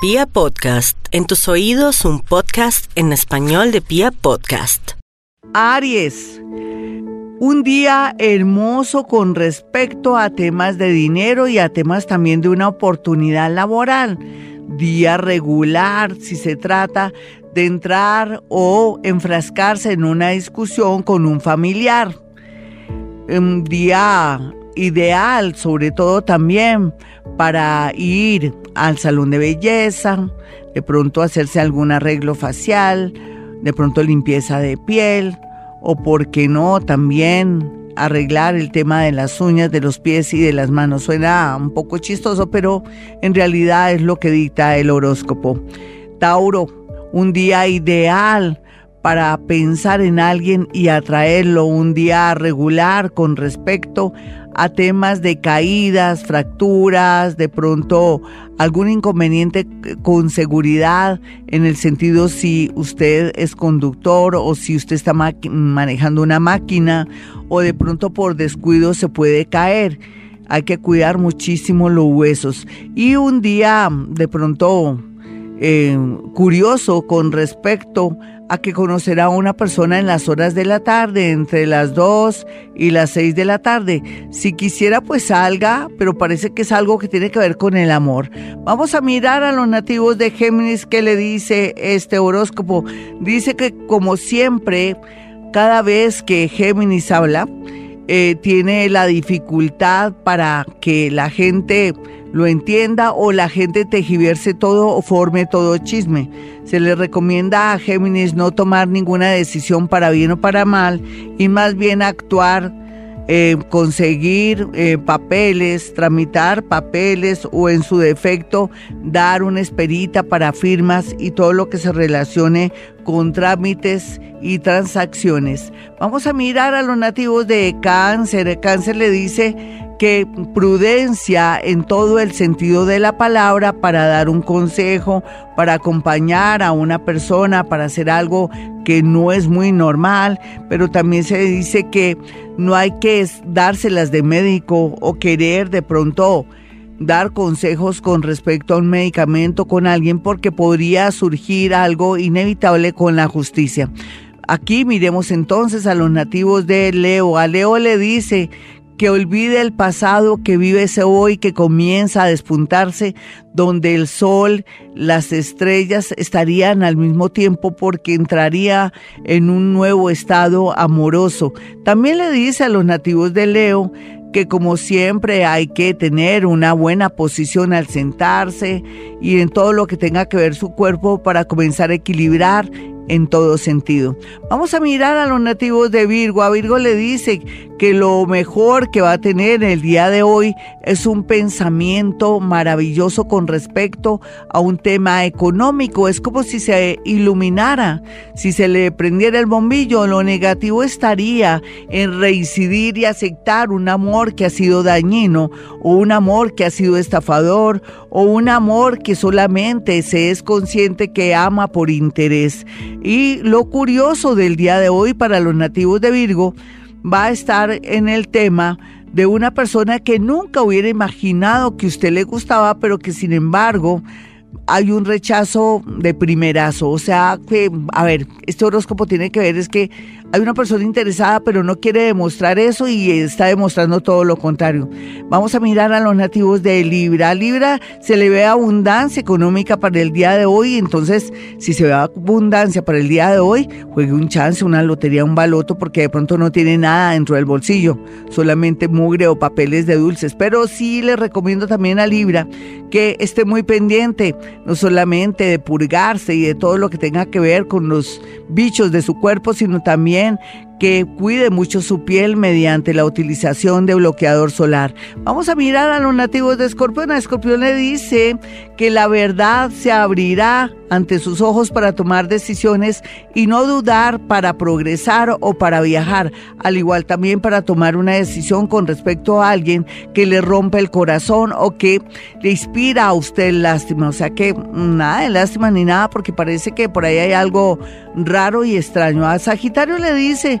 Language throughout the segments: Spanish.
Pia Podcast, en tus oídos un podcast en español de Pia Podcast. Aries, un día hermoso con respecto a temas de dinero y a temas también de una oportunidad laboral. Día regular si se trata de entrar o enfrascarse en una discusión con un familiar. Un día ideal, sobre todo también para ir al salón de belleza, de pronto hacerse algún arreglo facial, de pronto limpieza de piel, o por qué no también arreglar el tema de las uñas de los pies y de las manos. Suena un poco chistoso, pero en realidad es lo que dicta el horóscopo. Tauro, un día ideal para pensar en alguien y atraerlo, un día regular con respecto a temas de caídas, fracturas, de pronto algún inconveniente con seguridad en el sentido si usted es conductor o si usted está manejando una máquina o de pronto por descuido se puede caer. Hay que cuidar muchísimo los huesos. Y un día de pronto eh, curioso con respecto a que conocerá a una persona en las horas de la tarde, entre las 2 y las 6 de la tarde. Si quisiera, pues salga, pero parece que es algo que tiene que ver con el amor. Vamos a mirar a los nativos de Géminis que le dice este horóscopo. Dice que como siempre, cada vez que Géminis habla, eh, tiene la dificultad para que la gente lo entienda o la gente tejiverse todo o forme todo chisme. Se le recomienda a Géminis no tomar ninguna decisión para bien o para mal y más bien actuar eh, conseguir eh, papeles, tramitar papeles o en su defecto dar una esperita para firmas y todo lo que se relacione con trámites y transacciones. Vamos a mirar a los nativos de cáncer. Cáncer le dice que prudencia en todo el sentido de la palabra para dar un consejo, para acompañar a una persona, para hacer algo que no es muy normal, pero también se dice que no hay que dárselas de médico o querer de pronto dar consejos con respecto a un medicamento con alguien porque podría surgir algo inevitable con la justicia. Aquí miremos entonces a los nativos de Leo. A Leo le dice que olvide el pasado, que vive ese hoy, que comienza a despuntarse, donde el sol, las estrellas estarían al mismo tiempo porque entraría en un nuevo estado amoroso. También le dice a los nativos de Leo que como siempre hay que tener una buena posición al sentarse y en todo lo que tenga que ver su cuerpo para comenzar a equilibrar en todo sentido. Vamos a mirar a los nativos de Virgo. A Virgo le dice que lo mejor que va a tener el día de hoy es un pensamiento maravilloso con respecto a un tema económico. Es como si se iluminara, si se le prendiera el bombillo. Lo negativo estaría en reincidir y aceptar un amor que ha sido dañino o un amor que ha sido estafador o un amor que solamente se es consciente que ama por interés. Y lo curioso del día de hoy para los nativos de Virgo va a estar en el tema de una persona que nunca hubiera imaginado que usted le gustaba, pero que sin embargo hay un rechazo de primerazo. O sea, que, a ver, este horóscopo tiene que ver es que hay una persona interesada, pero no quiere demostrar eso y está demostrando todo lo contrario. Vamos a mirar a los nativos de Libra. Libra se le ve abundancia económica para el día de hoy, entonces si se ve abundancia para el día de hoy, juegue un chance, una lotería, un baloto, porque de pronto no tiene nada dentro del bolsillo, solamente mugre o papeles de dulces. Pero sí le recomiendo también a Libra que esté muy pendiente, no solamente de purgarse y de todo lo que tenga que ver con los bichos de su cuerpo, sino también bien que cuide mucho su piel mediante la utilización de bloqueador solar. Vamos a mirar a los nativos de Escorpión. A Escorpión le dice que la verdad se abrirá ante sus ojos para tomar decisiones y no dudar para progresar o para viajar, al igual también para tomar una decisión con respecto a alguien que le rompe el corazón o que le inspira a usted lástima. O sea que nada de lástima ni nada porque parece que por ahí hay algo raro y extraño. A Sagitario le dice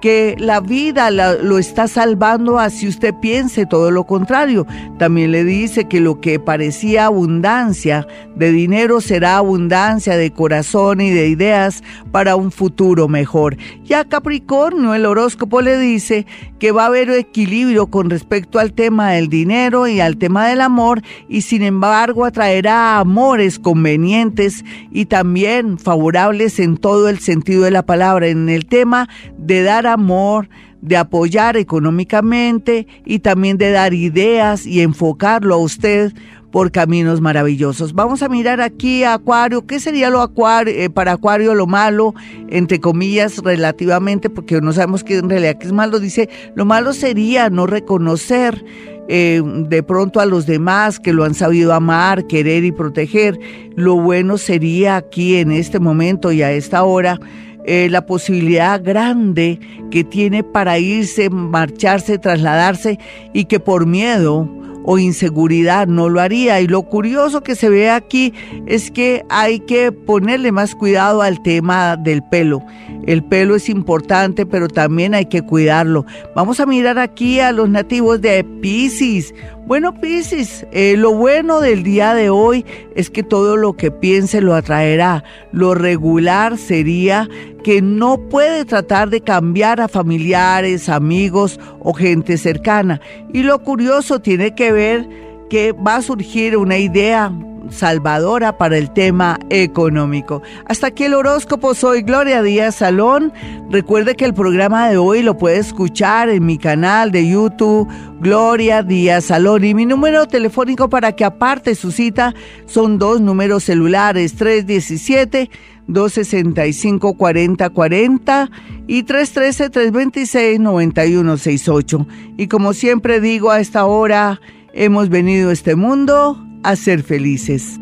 que la vida lo está salvando así usted piense todo lo contrario. También le dice que lo que parecía abundancia de dinero será abundancia de corazón y de ideas para un futuro mejor. Ya Capricornio, el horóscopo le dice que va a haber equilibrio con respecto al tema del dinero y al tema del amor y sin embargo atraerá amores convenientes y también favorables en todo el sentido de la palabra, en el tema de dar amor, de apoyar económicamente y también de dar ideas y enfocarlo a usted por caminos maravillosos. Vamos a mirar aquí a Acuario. ¿Qué sería lo acuario, eh, para Acuario lo malo, entre comillas, relativamente? Porque no sabemos qué en realidad qué es malo. Dice, lo malo sería no reconocer eh, de pronto a los demás que lo han sabido amar, querer y proteger. Lo bueno sería aquí en este momento y a esta hora eh, la posibilidad grande que tiene para irse, marcharse, trasladarse y que por miedo o inseguridad no lo haría. Y lo curioso que se ve aquí es que hay que ponerle más cuidado al tema del pelo. El pelo es importante, pero también hay que cuidarlo. Vamos a mirar aquí a los nativos de Pisces. Bueno, Pisces, eh, lo bueno del día de hoy es que todo lo que piense lo atraerá. Lo regular sería que no puede tratar de cambiar a familiares, amigos o gente cercana. Y lo curioso tiene que ver que va a surgir una idea salvadora para el tema económico. Hasta aquí el horóscopo. Soy Gloria Díaz Salón. Recuerde que el programa de hoy lo puede escuchar en mi canal de YouTube, Gloria Díaz Salón. Y mi número telefónico para que aparte su cita son dos números celulares, 317. 265-4040 y 313-326-9168. Y como siempre digo, a esta hora hemos venido a este mundo a ser felices.